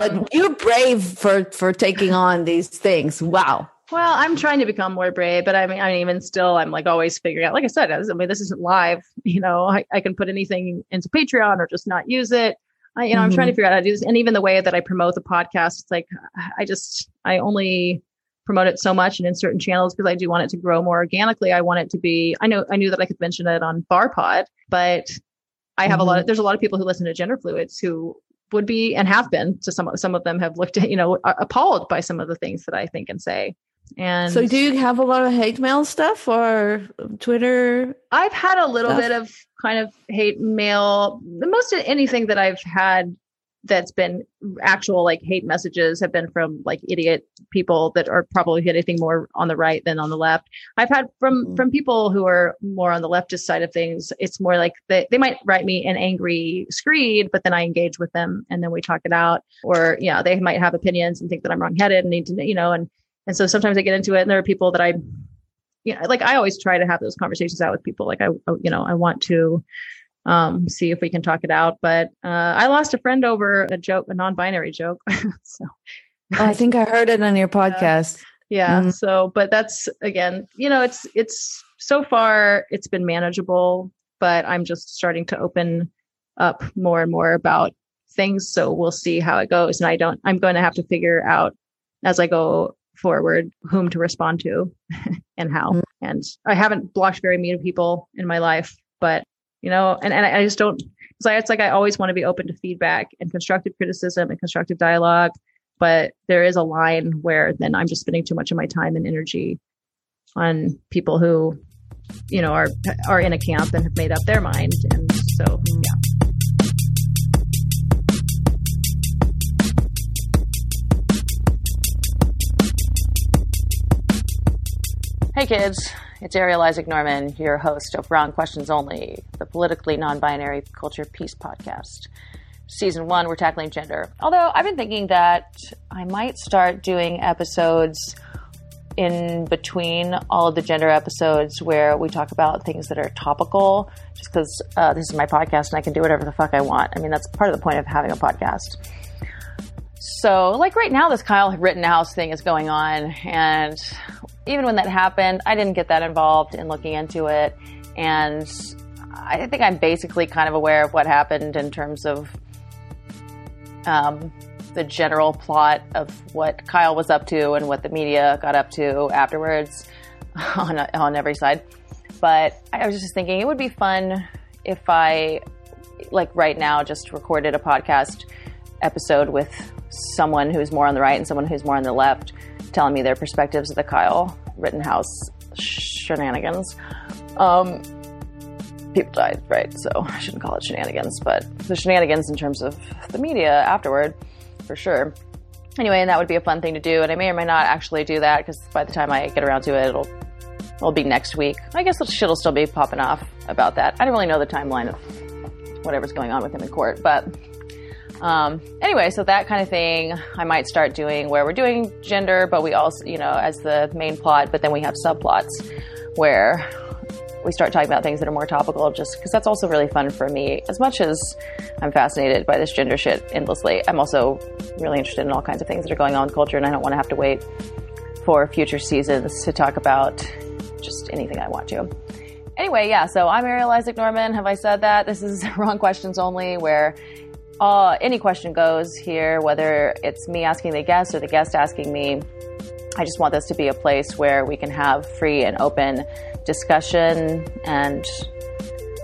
But you're brave for for taking on these things. Wow. Well, I'm trying to become more brave, but I mean, I mean, even still, I'm like always figuring out. Like I said, I mean, this isn't live. You know, I, I can put anything into Patreon or just not use it. I, you know, mm-hmm. I'm trying to mm-hmm. figure out how to do this. And even the way that I promote the podcast, it's like I just I only promote it so much and in certain channels because I do want it to grow more organically. I want it to be. I know I knew that I could mention it on BarPod, but I have mm-hmm. a lot of. Mm-hmm. There's a lot of people who listen to gender fluids who would be and have been to some some of them have looked at you know appalled by some of the things that I think and say. And so, do you have a lot of hate mail stuff or Twitter? I've had a little stuff? bit of kind of hate mail. The most of anything that I've had that's been actual like hate messages have been from like idiot people that are probably anything more on the right than on the left. I've had from mm-hmm. from people who are more on the leftist side of things. It's more like they, they might write me an angry screed, but then I engage with them and then we talk it out. Or yeah, you know, they might have opinions and think that I'm wrongheaded and need to you know and and so sometimes I get into it and there are people that I you know like I always try to have those conversations out with people. Like I you know I want to um, see if we can talk it out. But uh, I lost a friend over a joke, a non-binary joke. so oh, I think I heard it on your podcast. yeah. Mm-hmm. So, but that's again, you know, it's it's so far it's been manageable, but I'm just starting to open up more and more about things. So we'll see how it goes. And I don't. I'm going to have to figure out as I go forward whom to respond to and how. Mm-hmm. And I haven't blocked very many people in my life, but you know, and, and I just don't, it's like, it's like I always want to be open to feedback and constructive criticism and constructive dialogue. But there is a line where then I'm just spending too much of my time and energy on people who, you know, are, are in a camp and have made up their mind. And so, yeah. Hey kids, it's Ariel Isaac Norman, your host of Wrong Questions Only, the politically non binary culture peace podcast. Season one, we're tackling gender. Although I've been thinking that I might start doing episodes in between all of the gender episodes where we talk about things that are topical, just because uh, this is my podcast and I can do whatever the fuck I want. I mean, that's part of the point of having a podcast. So, like right now, this Kyle Rittenhouse thing is going on, and even when that happened, I didn't get that involved in looking into it. And I think I'm basically kind of aware of what happened in terms of um, the general plot of what Kyle was up to and what the media got up to afterwards on, on every side. But I was just thinking it would be fun if I, like right now, just recorded a podcast episode with someone who's more on the right and someone who's more on the left telling me their perspectives of the Kyle Rittenhouse shenanigans. Um, people died, right? So I shouldn't call it shenanigans, but the shenanigans in terms of the media afterward, for sure. Anyway, and that would be a fun thing to do, and I may or may not actually do that because by the time I get around to it, it'll it'll be next week. I guess the shit will still be popping off about that. I don't really know the timeline of whatever's going on with him in court, but um, anyway, so that kind of thing I might start doing where we're doing gender, but we also, you know, as the main plot, but then we have subplots where we start talking about things that are more topical just because that's also really fun for me. As much as I'm fascinated by this gender shit endlessly, I'm also really interested in all kinds of things that are going on in culture, and I don't want to have to wait for future seasons to talk about just anything I want to. Anyway, yeah, so I'm Ariel Isaac Norman. Have I said that? This is Wrong Questions Only, where uh, any question goes here, whether it's me asking the guest or the guest asking me. I just want this to be a place where we can have free and open discussion and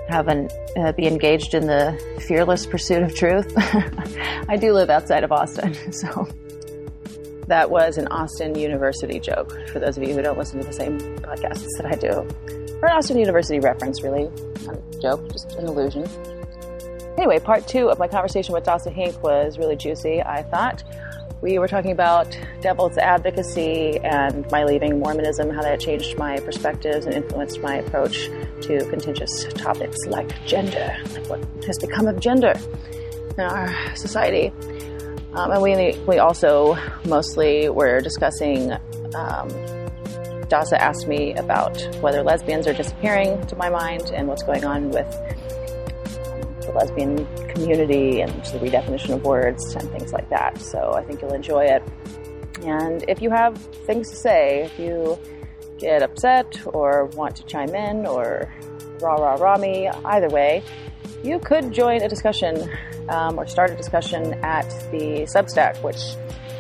have an, uh, be engaged in the fearless pursuit of truth. I do live outside of Austin, so that was an Austin University joke for those of you who don't listen to the same podcasts that I do. Or an Austin University reference, really. Not a joke, just an illusion. Anyway, part two of my conversation with Dasa Hink was really juicy, I thought. We were talking about devil's advocacy and my leaving Mormonism, how that changed my perspectives and influenced my approach to contentious topics like gender, like what has become of gender in our society. Um, and we, we also mostly were discussing. Um, Dasa asked me about whether lesbians are disappearing, to my mind, and what's going on with lesbian community and the redefinition of words and things like that. So I think you'll enjoy it. And if you have things to say, if you get upset or want to chime in or rah rah rah me, either way, you could join a discussion um, or start a discussion at the Substack, which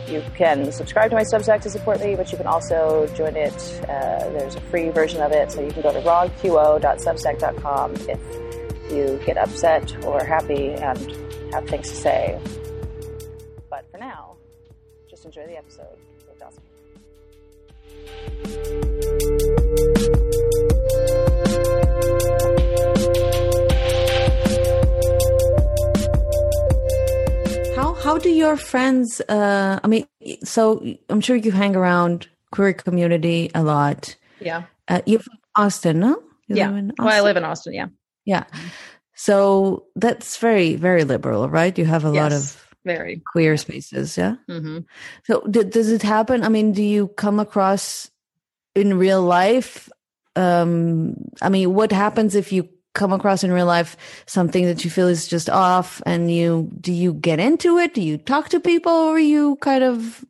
you can subscribe to my Substack to support me, but you can also join it. Uh, there's a free version of it, so you can go to wrongqo.substack.com if you get upset or happy and have things to say. But for now, just enjoy the episode with Dawson. How how do your friends? Uh, I mean, so I'm sure you hang around queer community a lot. Yeah. Uh, you're from Austin, no? You yeah. live in Well, I live in Austin. Yeah. Yeah. So that's very very liberal, right? You have a lot of Very. queer spaces, yeah. hmm So d- does it happen? I mean, do you come across in real life? Um, I mean, what happens if you come across in real life something that you feel is just off and you, do you get into it? Do you talk to people or you kind of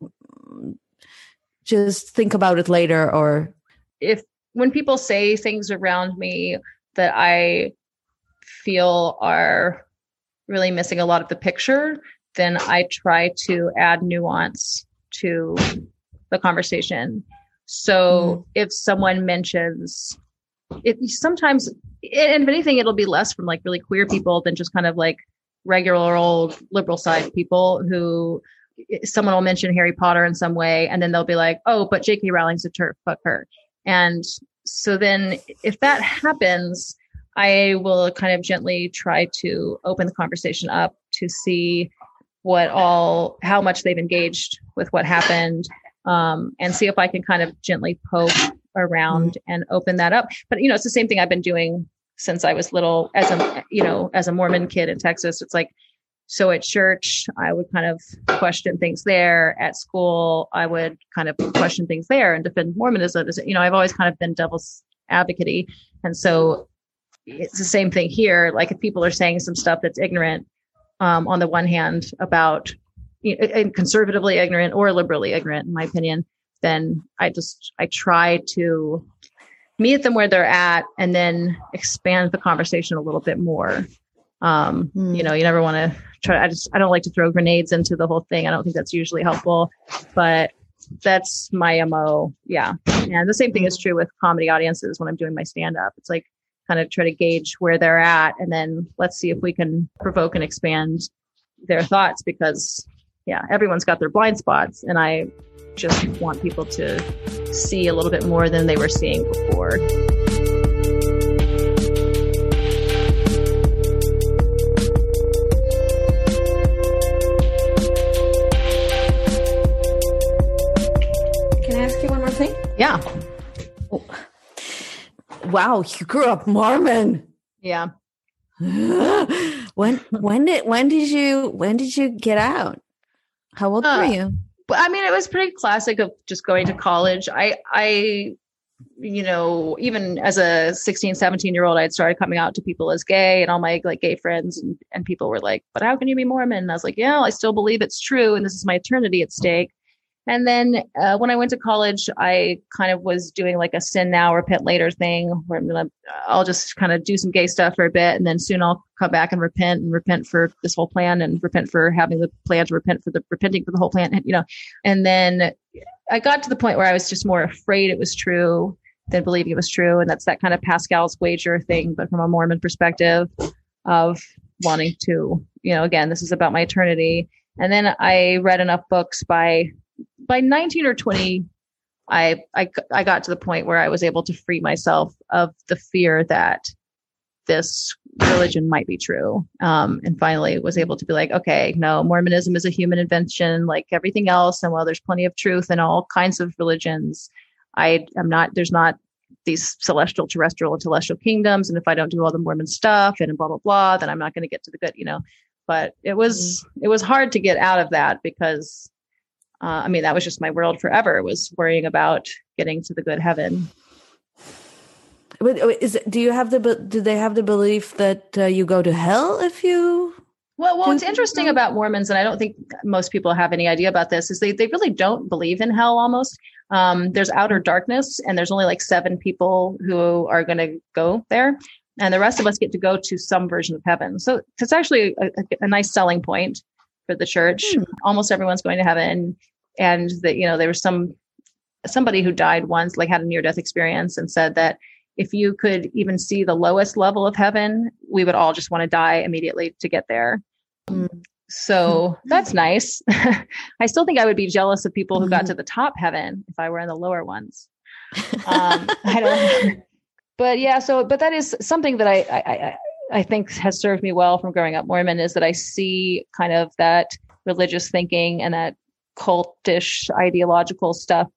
just think about it later or? if when people say things around me that I feel are really missing a lot of the picture, then I try to add nuance to the conversation. So mm-hmm. if someone mentions it, sometimes, and if anything, it'll be less from like really queer people than just kind of like regular old liberal side people who someone will mention Harry Potter in some way, and then they'll be like, "Oh, but J.K. Rowling's a TERF, fuck her." And so then if that happens, I will kind of gently try to open the conversation up to see what all, how much they've engaged with what happened, um, and see if I can kind of gently poke around and open that up. But, you know, it's the same thing I've been doing since I was little as a, you know, as a Mormon kid in Texas. It's like, so at church, I would kind of question things there. At school, I would kind of question things there and defend Mormonism. You know, I've always kind of been devil's advocate. And so it's the same thing here. Like if people are saying some stuff that's ignorant, um, on the one hand about you know, conservatively ignorant or liberally ignorant, in my opinion, then I just, I try to meet them where they're at and then expand the conversation a little bit more. Um, Hmm. you know, you never want to try. I just, I don't like to throw grenades into the whole thing. I don't think that's usually helpful, but that's my MO. Yeah. And the same thing is true with comedy audiences when I'm doing my stand up. It's like kind of try to gauge where they're at and then let's see if we can provoke and expand their thoughts because yeah, everyone's got their blind spots and I just want people to see a little bit more than they were seeing before. Can I ask you one more thing? Yeah. Wow, you grew up Mormon. Yeah. when when did when did you when did you get out? How old Uh, were you? But I mean, it was pretty classic of just going to college. I, I, you know, even as a 16, 17 year old, I'd started coming out to people as gay and all my like gay friends and, and people were like, but how can you be Mormon? And I was like, yeah, I still believe it's true. And this is my eternity at stake. And then uh, when I went to college, I kind of was doing like a sin now, repent later thing where I'm gonna, I'll just kind of do some gay stuff for a bit, and then soon I'll come back and repent and repent for this whole plan and repent for having the plan to repent for the repenting for the whole plan, you know. And then I got to the point where I was just more afraid it was true than believing it was true, and that's that kind of Pascal's wager thing, but from a Mormon perspective of wanting to, you know, again, this is about my eternity. And then I read enough books by by 19 or 20 I, I i got to the point where i was able to free myself of the fear that this religion might be true. Um, and finally was able to be like okay no mormonism is a human invention like everything else. And while there's plenty of truth in all kinds of religions i am not there's not these celestial terrestrial and celestial kingdoms. And if i don't do all the mormon stuff and blah blah blah then i'm not going to get to the good you know. But it was it was hard to get out of that because uh, I mean, that was just my world forever was worrying about getting to the good heaven. But is do you have the do they have the belief that uh, you go to hell if you? Well, well, what's interesting about Mormons, and I don't think most people have any idea about this, is they they really don't believe in hell. Almost, um, there's outer darkness, and there's only like seven people who are going to go there, and the rest of us get to go to some version of heaven. So it's actually a, a nice selling point for the church. Hmm. Almost everyone's going to heaven, and that you know there was some somebody who died once, like had a near death experience, and said that if you could even see the lowest level of heaven, we would all just want to die immediately to get there. Mm. So hmm. that's nice. I still think I would be jealous of people who got to the top heaven if I were in the lower ones. Um, I don't. But yeah, so but that is something that I, I I think has served me well from growing up Mormon is that I see kind of that religious thinking and that cultish ideological stuff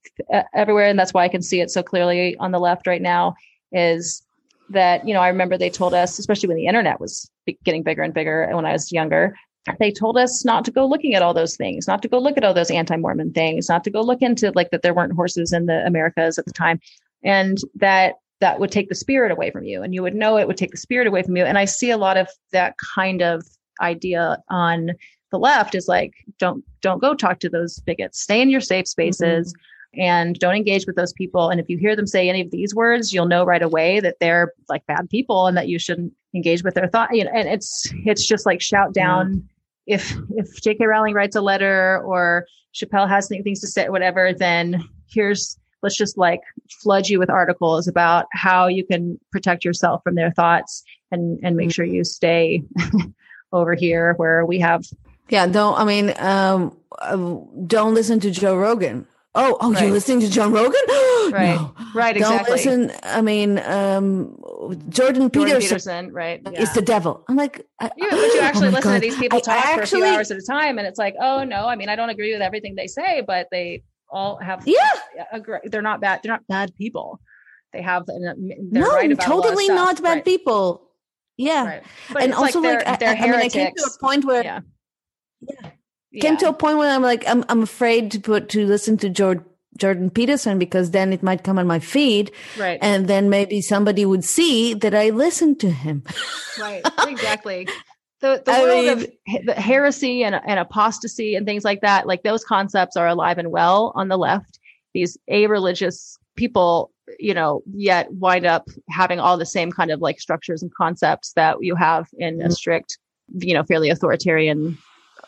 everywhere, and that's why I can see it so clearly on the left right now is that, you know, I remember they told us, especially when the internet was getting bigger and bigger and when I was younger, they told us not to go looking at all those things, not to go look at all those anti-Mormon things, not to go look into like that there weren't horses in the Americas at the time. And that that would take the spirit away from you and you would know it would take the spirit away from you. And I see a lot of that kind of idea on the left is like, don't, don't go talk to those bigots, stay in your safe spaces. Mm-hmm and don't engage with those people. And if you hear them say any of these words, you'll know right away that they're like bad people and that you shouldn't engage with their thought. You know, and it's it's just like shout down. If if J.K. Rowling writes a letter or Chappelle has things to say, whatever, then here's let's just like flood you with articles about how you can protect yourself from their thoughts and and make mm-hmm. sure you stay over here where we have yeah don't i mean um, uh, don't listen to joe rogan Oh, oh, right. you're listening to joe Rogan? right, no. right, exactly. Don't listen. I mean, um, Jordan, Jordan Peterson, Peterson, right, yeah. is the devil. I'm like, I, you, but you actually oh listen God. to these people talk I, I actually, for a few hours at a time, and it's like, oh no, I mean, I don't agree with everything they say, but they all have, yeah, agree. they're not bad. They're not bad people. They have, they're no, right totally not bad right. people. Yeah, right. and also like, they're, they're I, I, mean, I came to a point where, yeah. yeah came to a point where I'm like, I'm I'm afraid to put to listen to George Jordan Peterson because then it might come on my feed. Right. And then maybe somebody would see that I listened to him. right. Exactly. The, the world mean, of the heresy and, and apostasy and things like that, like those concepts are alive and well on the left. These a religious people, you know, yet wind up having all the same kind of like structures and concepts that you have in mm-hmm. a strict, you know, fairly authoritarian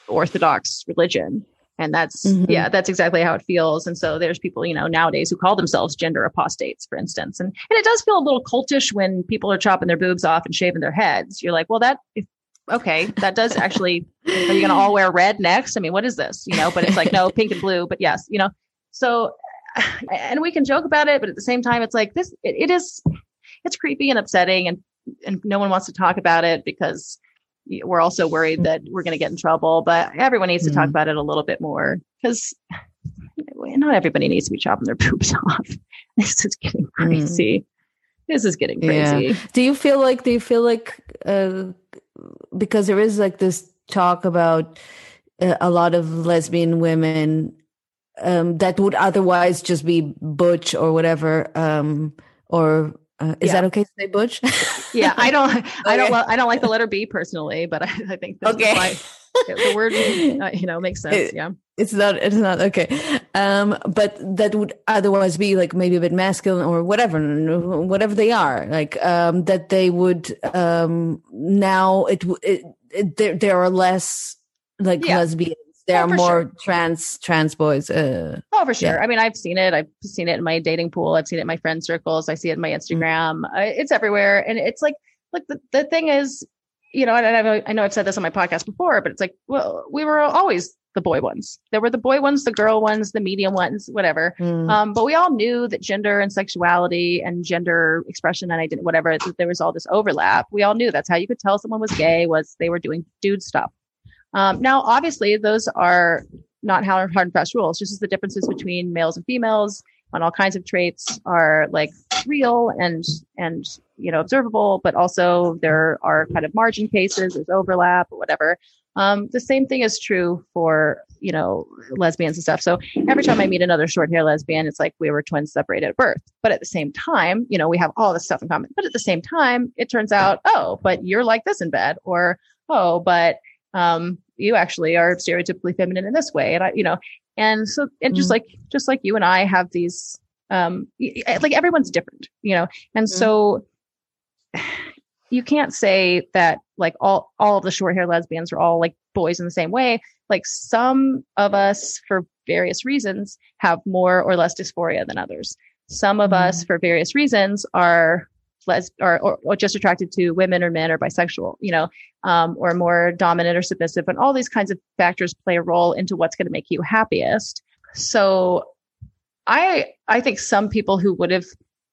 orthodox religion. And that's, mm-hmm. yeah, that's exactly how it feels. And so there's people, you know, nowadays who call themselves gender apostates, for instance. And, and it does feel a little cultish when people are chopping their boobs off and shaving their heads. You're like, well, that, if, okay, that does actually, are you going to all wear red next? I mean, what is this? You know, but it's like, no, pink and blue, but yes, you know, so, and we can joke about it, but at the same time, it's like this, it, it is, it's creepy and upsetting and, and no one wants to talk about it because we're also worried that we're going to get in trouble, but everyone needs to mm talk about it a little bit more because not everybody needs to be chopping their boobs off. This is getting mm. crazy. mm This is getting crazy. Yeah. Do you feel like, do you feel like, uh, because there is like this talk about uh, a lot of lesbian women um, that would otherwise just be butch or whatever, um, or uh, is yeah. that okay to say butch? yeah, I don't. I don't, I don't like the letter B personally, but I, I think okay. Why, the word, uh, you know, makes sense. It, yeah, it's not, it's not okay. Um, but that would otherwise be like maybe a bit masculine or whatever, whatever they are. Like um, that they would um, now it, it, it there there are less like yeah. lesbian there oh, are more sure. trans trans boys. Uh, oh, for sure. Yeah. I mean, I've seen it. I've seen it in my dating pool. I've seen it in my friend circles. I see it in my mm-hmm. Instagram. Mm-hmm. It's everywhere, and it's like, like the, the thing is, you know, and I, I know I've said this on my podcast before, but it's like, well, we were always the boy ones. There were the boy ones, the girl ones, the medium ones, whatever. Mm. Um, but we all knew that gender and sexuality and gender expression and identity, whatever, there was all this overlap. We all knew that's how you could tell someone was gay was they were doing dude stuff. Um, now, obviously, those are not hard, hard and fast rules, just as the differences between males and females on all kinds of traits are like real and and you know observable, but also there are kind of margin cases, there's overlap or whatever. Um, the same thing is true for you know lesbians and stuff. So every time I meet another short hair lesbian, it's like we were twins separated at birth. But at the same time, you know, we have all this stuff in common. But at the same time, it turns out, oh, but you're like this in bed, or oh, but um, you actually are stereotypically feminine in this way, and I, you know, and so and just mm like just like you and I have these, um, like everyone's different, you know, and mm so you can't say that like all all of the short hair lesbians are all like boys in the same way. Like some of us for various reasons have more or less dysphoria than others. Some of mm-hmm. us for various reasons are less or, or, or, just attracted to women or men or bisexual you know um, or more dominant or submissive and all these kinds of factors play a role into what's going to make you happiest. So i i think some people who would have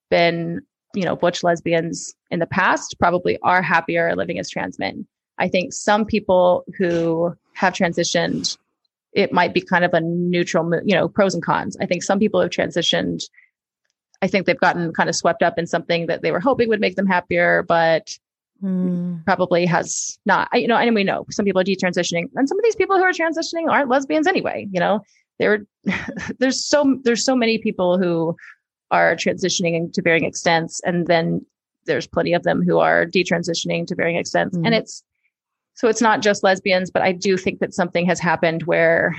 been you know, butch lesbians in the past probably are happier living as trans men. I think some people who have transitioned, it might be kind of a neutral, you know, pros and cons. I think some people have transitioned. I think they've gotten kind of swept up in something that they were hoping would make them happier, but mm. probably has not. You know, and we know some people are detransitioning, and some of these people who are transitioning aren't lesbians anyway. You know, there, there's so there's so many people who are transitioning to varying extents. And then there's plenty of them who are detransitioning to varying extents. Mm-hmm. And it's, so it's not just lesbians, but I do think that something has happened where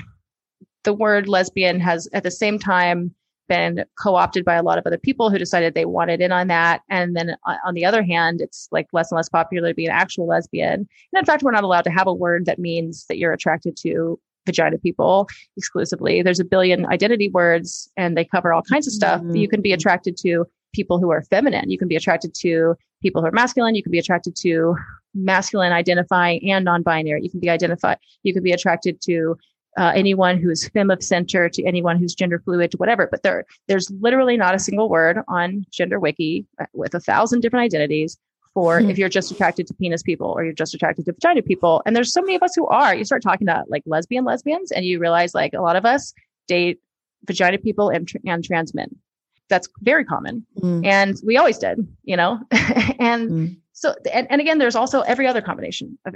the word lesbian has at the same time been co-opted by a lot of other people who decided they wanted in on that. And then uh, on the other hand, it's like less and less popular to be an actual lesbian. And in fact, we're not allowed to have a word that means that you're attracted to vagina people exclusively. There's a billion identity words and they cover all kinds of stuff. Mm-hmm. You can be attracted to people who are feminine. You can be attracted to people who are masculine. You can be attracted to masculine identifying and non-binary. You can be identified. You can be attracted to uh, anyone who's fem of center to anyone who's gender fluid to whatever. But there, there's literally not a single word on Gender Wiki uh, with a thousand different identities for mm-hmm. if you're just attracted to penis people or you're just attracted to vagina people. And there's so many of us who are. You start talking to like lesbian lesbians and you realize like a lot of us date vagina people and, and trans men. That's very common. Mm. And we always did, you know? and mm. so, and, and again, there's also every other combination of,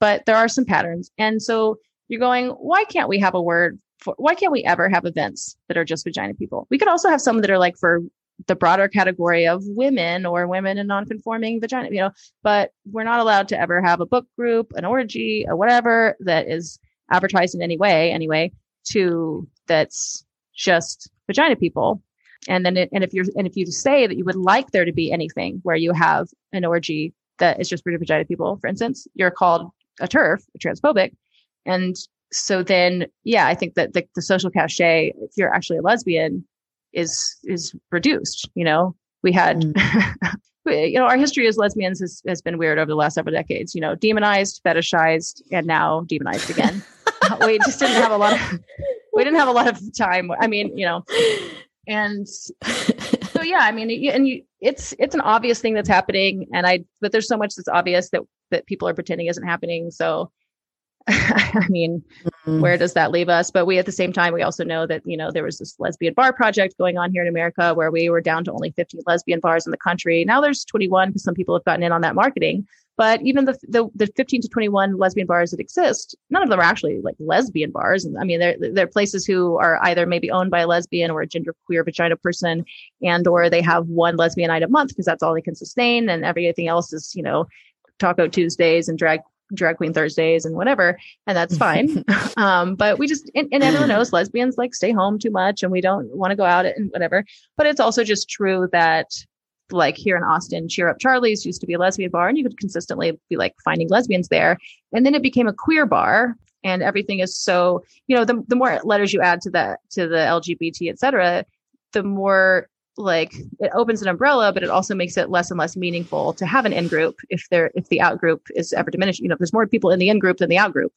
but there are some patterns. And so you're going, why can't we have a word for, why can't we ever have events that are just vagina people? We could also have some that are like for the broader category of women or women in non-conforming vagina, you know, but we're not allowed to ever have a book group, an orgy, or whatever that is advertised in any way, anyway, to that's just vagina people. And then, it, and if you're, and if you say that you would like there to be anything where you have an orgy that is just for vagina people, for instance, you're called a TERF, a transphobic. And so then, yeah, I think that the, the social cachet, if you're actually a lesbian, is is reduced. You know, we had. Mm. you know, our history as lesbians has, has been weird over the last several decades, you know, demonized, fetishized, and now demonized again. we just didn't have a lot of, we didn't have a lot of time. I mean, you know, and so, yeah, I mean, and you, it's, it's an obvious thing that's happening. And I, but there's so much that's obvious that, that people are pretending isn't happening. So I mean, mm-hmm. where does that leave us? But we, at the same time, we also know that, you know, there was this lesbian bar project going on here in America where we were down to only 15 lesbian bars in the country. Now there's 21 because some people have gotten in on that marketing. But even the, the, the 15 to 21 lesbian bars that exist, none of them are actually like lesbian bars. I mean, they're, they're places who are either maybe owned by a lesbian or a gender queer vagina person and, or they have one lesbian night a month because that's all they can sustain. And everything else is, you know, Taco Tuesdays and drag drag queen Thursdays and whatever, and that's fine. um, but we just and, and, everyone knows lesbians like stay home too much and we don't want to go out and whatever. But it's also just true that like here in Austin, Cheer Up Charlie's used to be a lesbian bar, and you could consistently be like finding lesbians there. And then it became a queer bar, and everything is so you know the the more letters you add to the to the LGBT, et cetera, the more like it opens an umbrella, but it also makes it less and less meaningful to have an in group if there if the out group is ever diminished. You know, if there's more people in the in group than the out group,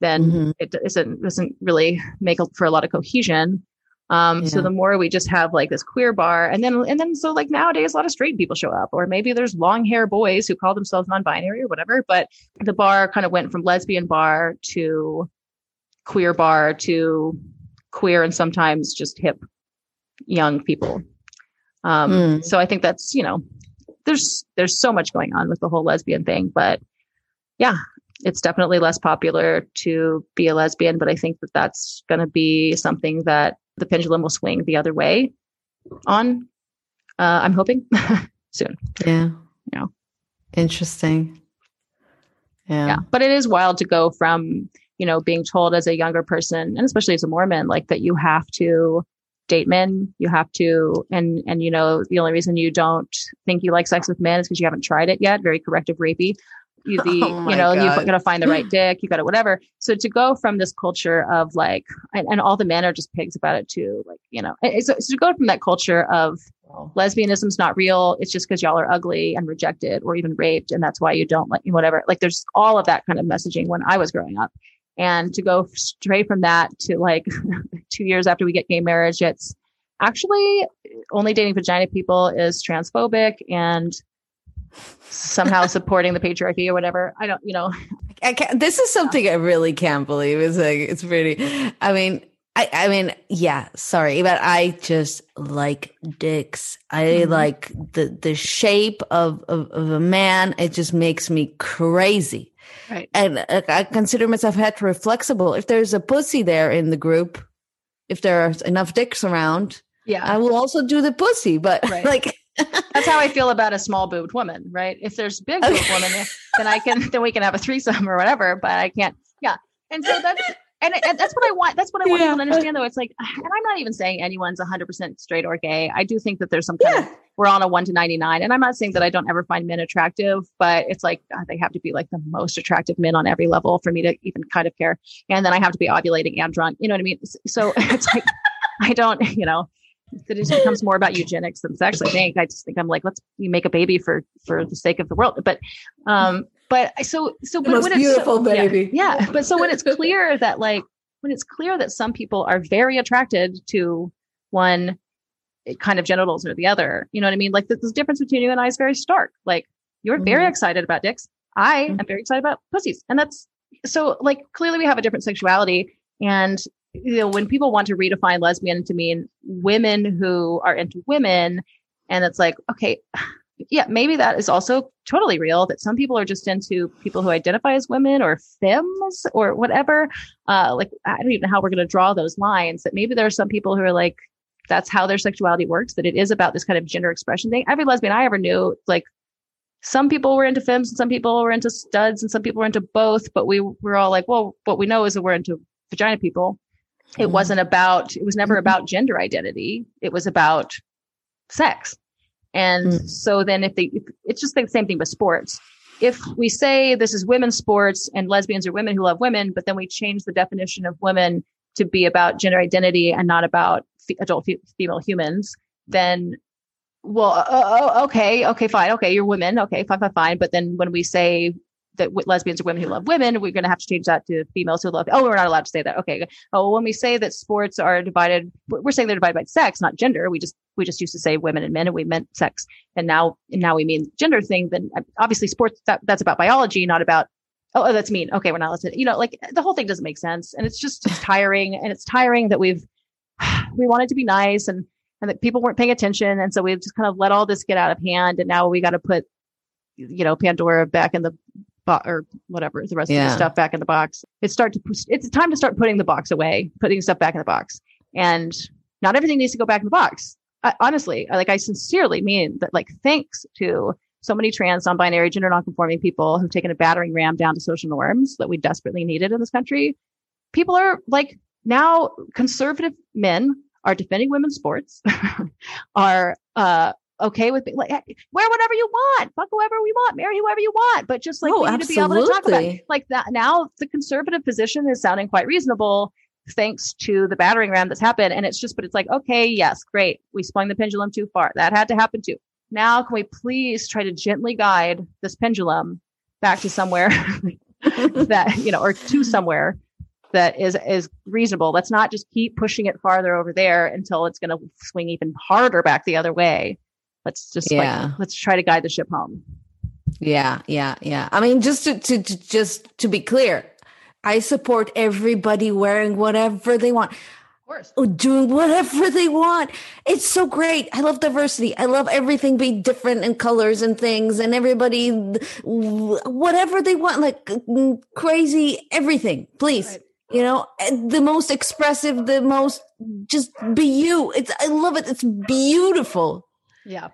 then mm-hmm. it doesn't doesn't really make for a lot of cohesion. Um, yeah. So the more we just have like this queer bar, and then and then so like nowadays a lot of straight people show up, or maybe there's long hair boys who call themselves non-binary or whatever. But the bar kind of went from lesbian bar to queer bar to queer and sometimes just hip young people Um, mm. So I think that's you know, there's there's so much going on with the whole lesbian thing, but yeah, it's definitely less popular to be a lesbian. But I think that that's going to be something that the pendulum will swing the other way on. Uh, I'm hoping soon. Yeah. Yeah. Interesting. Yeah. yeah. But it is wild to go from, you know, being told as a younger person and especially as a Mormon, like that you have to date men, you have to, and, and, you know, the only reason you don't think you like sex with men is because you haven't tried it yet. Very corrective rapey. You, the, oh you know, God. you've got to find the right dick. You got to whatever. So to go from this culture of like, and, and, all the men are just pigs about it too. Like, you know, so, so to go from that culture of lesbianism's not real. It's just because y'all are ugly and rejected or even raped. And that's why you don't like whatever. Like there's all of that kind of messaging when I was growing up. And to go straight from that to like two years after we get gay marriage, it's actually only dating vagina people is transphobic and somehow supporting the patriarchy or whatever. I don't, you know. I can't, this is something I really can't believe. It's like, it's pretty, I mean, I, I mean, yeah, sorry, but I just like dicks. I mm-hmm. like the the shape of, of, of a man. It just makes me crazy. Right. And uh, I consider myself hetero flexible. If there's a pussy there in the group, if there are enough dicks around, yeah, I will also do the pussy. But right. like, that's how I feel about a small boobed woman, right? If there's big boobed woman, then I can then we can have a threesome or whatever. But I can't. Yeah. And so that's and, and, that's what I want. That's what I want yeah. people to understand, though. It's like, and I'm not even saying anyone's 100% straight or gay. I do think that there's some kind yeah. of, we're on a one to 99. And I'm not saying that I don't ever find men attractive, but it's like, God, they have to be like the most attractive men on every level for me to even kind of care. And then I have to be ovulating and drunk. You know what I mean? So it's like, I don't, you know, it just becomes more about eugenics than it's actually think. I just think I'm like, let's make a baby for for the sake of the world. But um, but so so the but when beautiful it's so, baby. Yeah, yeah. But so when it's clear that like when it's clear that some people are very attracted to one kind of genitals or the other, you know what I mean? Like the, the difference between you and I is very stark. Like you're mm-hmm. very excited about dicks. I mm-hmm. am very excited about pussies. And that's so like clearly we have a different sexuality. And you know, when people want to redefine lesbian to mean women who are into women, and it's like, okay, yeah, maybe that is also totally real that some people are just into people who identify as women or femmes or whatever. Uh, like, I don't even know how we're going to draw those lines that maybe there are some people who are like, that's how their sexuality works, that it is about this kind of gender expression thing. Every lesbian I ever knew, like, some people were into femmes and some people were into studs and some people were into both, but we were all like, well, what we know is that we're into vagina people. It mm-hmm. wasn't about, it was never about gender identity. It was about sex. And mm. so then if they, if, it's just the same thing with sports. If we say this is women's sports and lesbians are women who love women, but then we change the definition of women to be about gender identity and not about f- adult f- female humans, then well, uh, uh, okay, okay, fine, okay, you're women, okay, fine, fine, fine. But then when we say that lesbians are women who love women. We're going to have to change that to females who love. Oh, we're not allowed to say that. Okay. Oh, when we say that sports are divided, we're saying they're divided by sex, not gender. We just we just used to say women and men, and we meant sex, and now and now we mean gender thing. Then uh, obviously sports that, that's about biology, not about. Oh, oh, that's mean. Okay, we're not listening. You know, like the whole thing doesn't make sense, and it's just it's tiring, and it's tiring that we've we wanted to be nice and and that people weren't paying attention, and so we just kind of let all this get out of hand, and now we got to put you know Pandora back in the bo- or whatever the rest yeah. of the stuff back in the box. It's start to it's time to start putting the box away, putting stuff back in the box, and not everything needs to go back in the box. I, honestly, like I sincerely mean that. Like thanks to so many trans, non-binary, gender non-conforming people who've taken a battering ram down to social norms that we desperately needed in this country. People are like now conservative men are defending women's sports, are uh, okay with me, like wear whatever you want, fuck whoever we want, marry whoever you want, but just like oh, we need absolutely. to be able to talk about it. like that. Now the conservative position is sounding quite reasonable thanks to the battering ram that's happened. And it's just, but it's like, okay, yes, great. We swung the pendulum too far. That had to happen too. Now can we please try to gently guide this pendulum back to somewhere that, you know, or to somewhere that is is reasonable. Let's not just keep pushing it farther over there until it's going to swing even harder back the other way. Let's just yeah. like, let's try to guide the ship home. Yeah, yeah, yeah. I mean, just to, to, to just to be clear, I support everybody wearing whatever they want. Oh, doing whatever they want. It's so great. I love diversity. I love everything being different in colors and things and everybody, whatever they want, like crazy, everything, please. Right. You know, the most expressive, the most just be you. It's, I love it. It's beautiful. Yeah.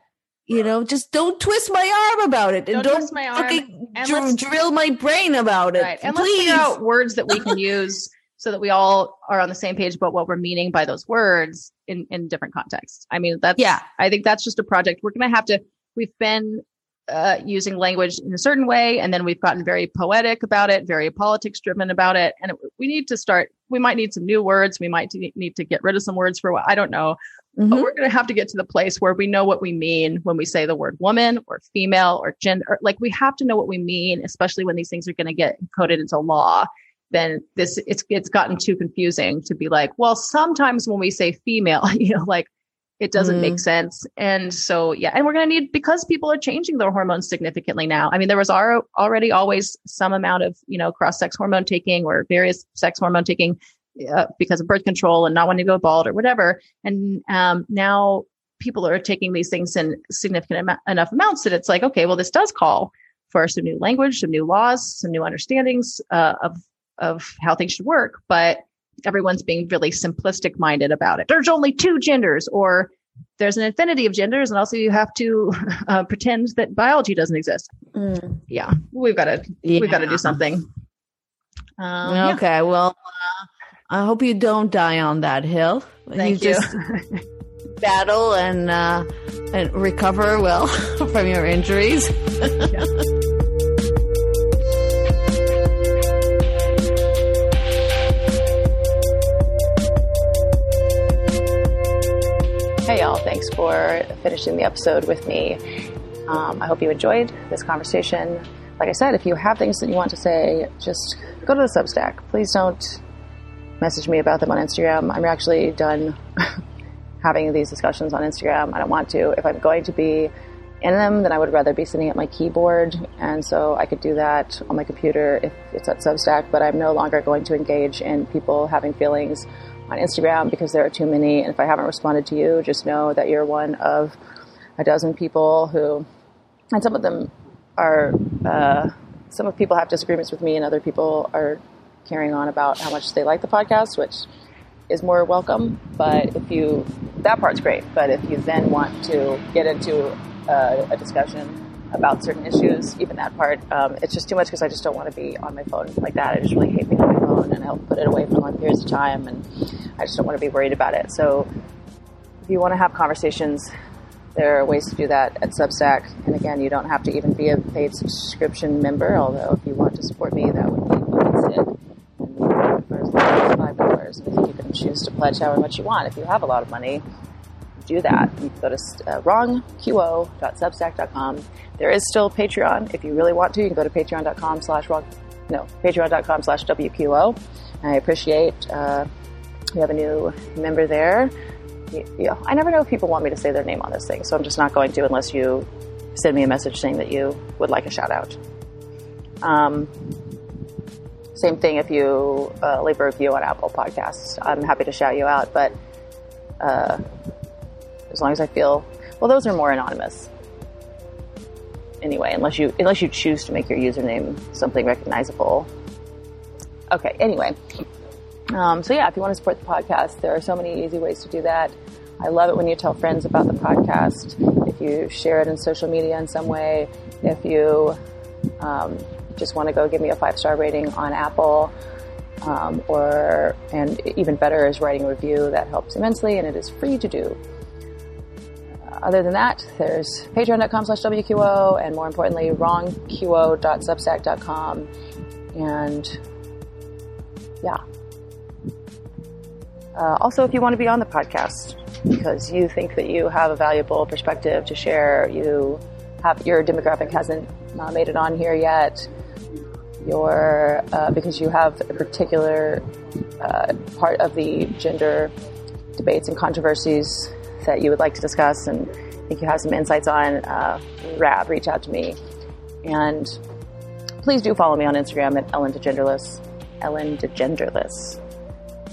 You know, just don't twist my arm about it, and don't, don't my arm. dr- drill my brain about it. Right. And Please. let's figure out words that we can use so that we all are on the same page about what we're meaning by those words in in different contexts. I mean, that's yeah. I think that's just a project we're going to have to. We've been uh, using language in a certain way, and then we've gotten very poetic about it, very politics driven about it, and it, we need to start. We might need some new words. We might need to get rid of some words for what I don't know. Mm-hmm. But we're going to have to get to the place where we know what we mean when we say the word woman or female or gender. Like we have to know what we mean, especially when these things are going to get coded into law. Then this it's it's gotten too confusing to be like, well, sometimes when we say female, you know, like it doesn't mm. make sense. And so, yeah, and we're going to need because people are changing their hormones significantly now. I mean, there was already always some amount of, you know, cross sex hormone taking or various sex hormone taking uh, because of birth control and not wanting to go bald or whatever. And um, now people are taking these things in significant enough amounts that it's like, okay, well, this does call for some new language, some new laws, some new understandings uh, of of how things should work. But everyone's being really simplistic minded about it. There's only two genders, or there's an infinity of genders, and also you have to uh, pretend that biology doesn't exist. Mm. Yeah, we've got to yeah. we've got to do something. Um, okay, yeah. well, uh, I hope you don't die on that hill. Thank you. you. Just battle and uh, and recover well from your injuries. Hey, for finishing the episode with me. Um, I hope you enjoyed this conversation. Like I said, if you have things that you want to say, just go to the Substack. Please don't message me about them on Instagram. I'm actually done having these discussions on Instagram. I don't want to. If I'm going to be in them, then I would rather be sitting at my keyboard. And so I could do that on my computer if it's at Substack, but I'm no longer going to engage in people having feelings on Instagram because there are too many. And if I haven't responded to you, just know that you're one of a dozen people who, and some of them are, uh, some of people have disagreements with me and other people are carrying on about how much they like the podcast, which is more welcome. But if you, that part's great. But if you then want to get into a, a discussion about certain issues, even that part, um, it's just too much because I just don't want to be on my phone like that. I just really hate being on my phone and I'll put it away for long periods of time and I just don't want to be worried about it. So if you want to have conversations, there are ways to do that at Substack. And again, you don't have to even be a paid subscription member, although if you want to support me, that would be fantastic five dollars. You can choose to pledge however much you want. If you have a lot of money, do that. You can go to uh, wrongqo.substack.com. There is still Patreon. If you really want to, you can go to patreon.com slash wrong, no, patreon.com slash WQO. I appreciate, uh, we have a new member there. You, I never know if people want me to say their name on this thing, so I'm just not going to unless you send me a message saying that you would like a shout out. Um, same thing if you uh, leave a review on Apple Podcasts. I'm happy to shout you out, but uh, as long as I feel, well, those are more anonymous. Anyway, unless you unless you choose to make your username something recognizable. Okay. Anyway, um, so yeah, if you want to support the podcast, there are so many easy ways to do that. I love it when you tell friends about the podcast. If you share it in social media in some way, if you um, just want to go give me a five star rating on Apple. Um, or and even better is writing a review that helps immensely and it is free to do other than that there's patreon.com slash wqo and more importantly wrongqo.substack.com and yeah uh, also if you want to be on the podcast because you think that you have a valuable perspective to share you have your demographic hasn't uh, made it on here yet your uh, because you have a particular uh, part of the gender debates and controversies that you would like to discuss and think you have some insights on, uh, rab, reach out to me. And please do follow me on Instagram at Ellen DeGenderless. Ellen DeGenderless.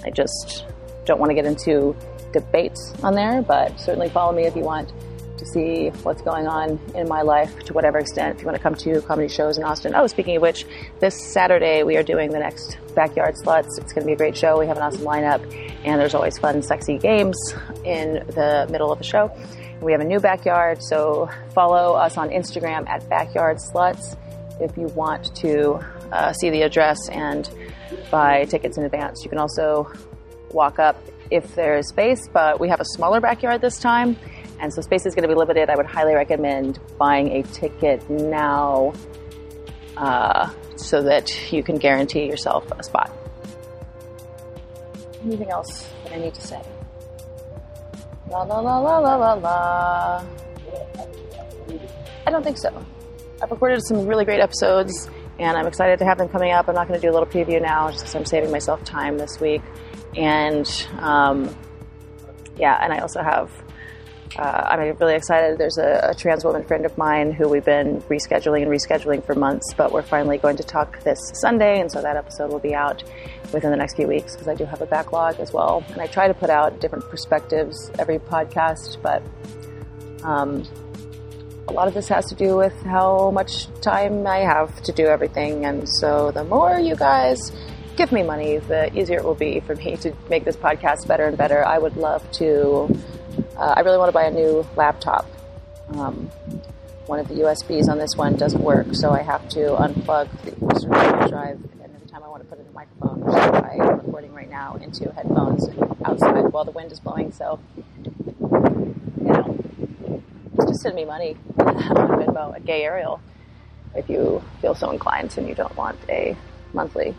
I just don't want to get into debates on there, but certainly follow me if you want to see what's going on in my life to whatever extent. If you want to come to comedy shows in Austin. Oh, speaking of which, this Saturday we are doing the next Backyard Sluts. It's going to be a great show. We have an awesome lineup, and there's always fun, sexy games in the middle of the show. We have a new backyard, so follow us on Instagram at Backyard Sluts if you want to uh, see the address and buy tickets in advance. You can also walk up if there's space, but we have a smaller backyard this time, and so space is going to be limited. I would highly recommend buying a ticket now uh, so that you can guarantee yourself a spot. Anything else that I need to say? La la la la la la la. I don't think so. I've recorded some really great episodes and I'm excited to have them coming up. I'm not going to do a little preview now just because I'm saving myself time this week. And um, yeah, and I also have, uh, I'm really excited. There's a, a, trans woman friend of mine who we've been rescheduling and rescheduling for months, but we're finally going to talk this Sunday. And so that episode will be out within the next few weeks because I do have a backlog as well. And I try to put out different perspectives every podcast, but um, a lot of this has to do with how much time I have to do everything. And so the more you guys give me money, the easier it will be for me to make this podcast better and better. I would love to, uh, I really want to buy a new laptop. Um, one of the USBs on this one doesn't work, so I have to unplug the external drive. And every time I want to put in a microphone, is why I'm recording right now, into headphones outside while the wind is blowing. So, you know, just send me money on Venmo at Gay Arielle if you feel so inclined and you don't want a monthly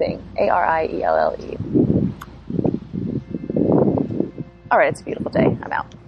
A R I E L L E. All right, it's a beautiful day. I'm out.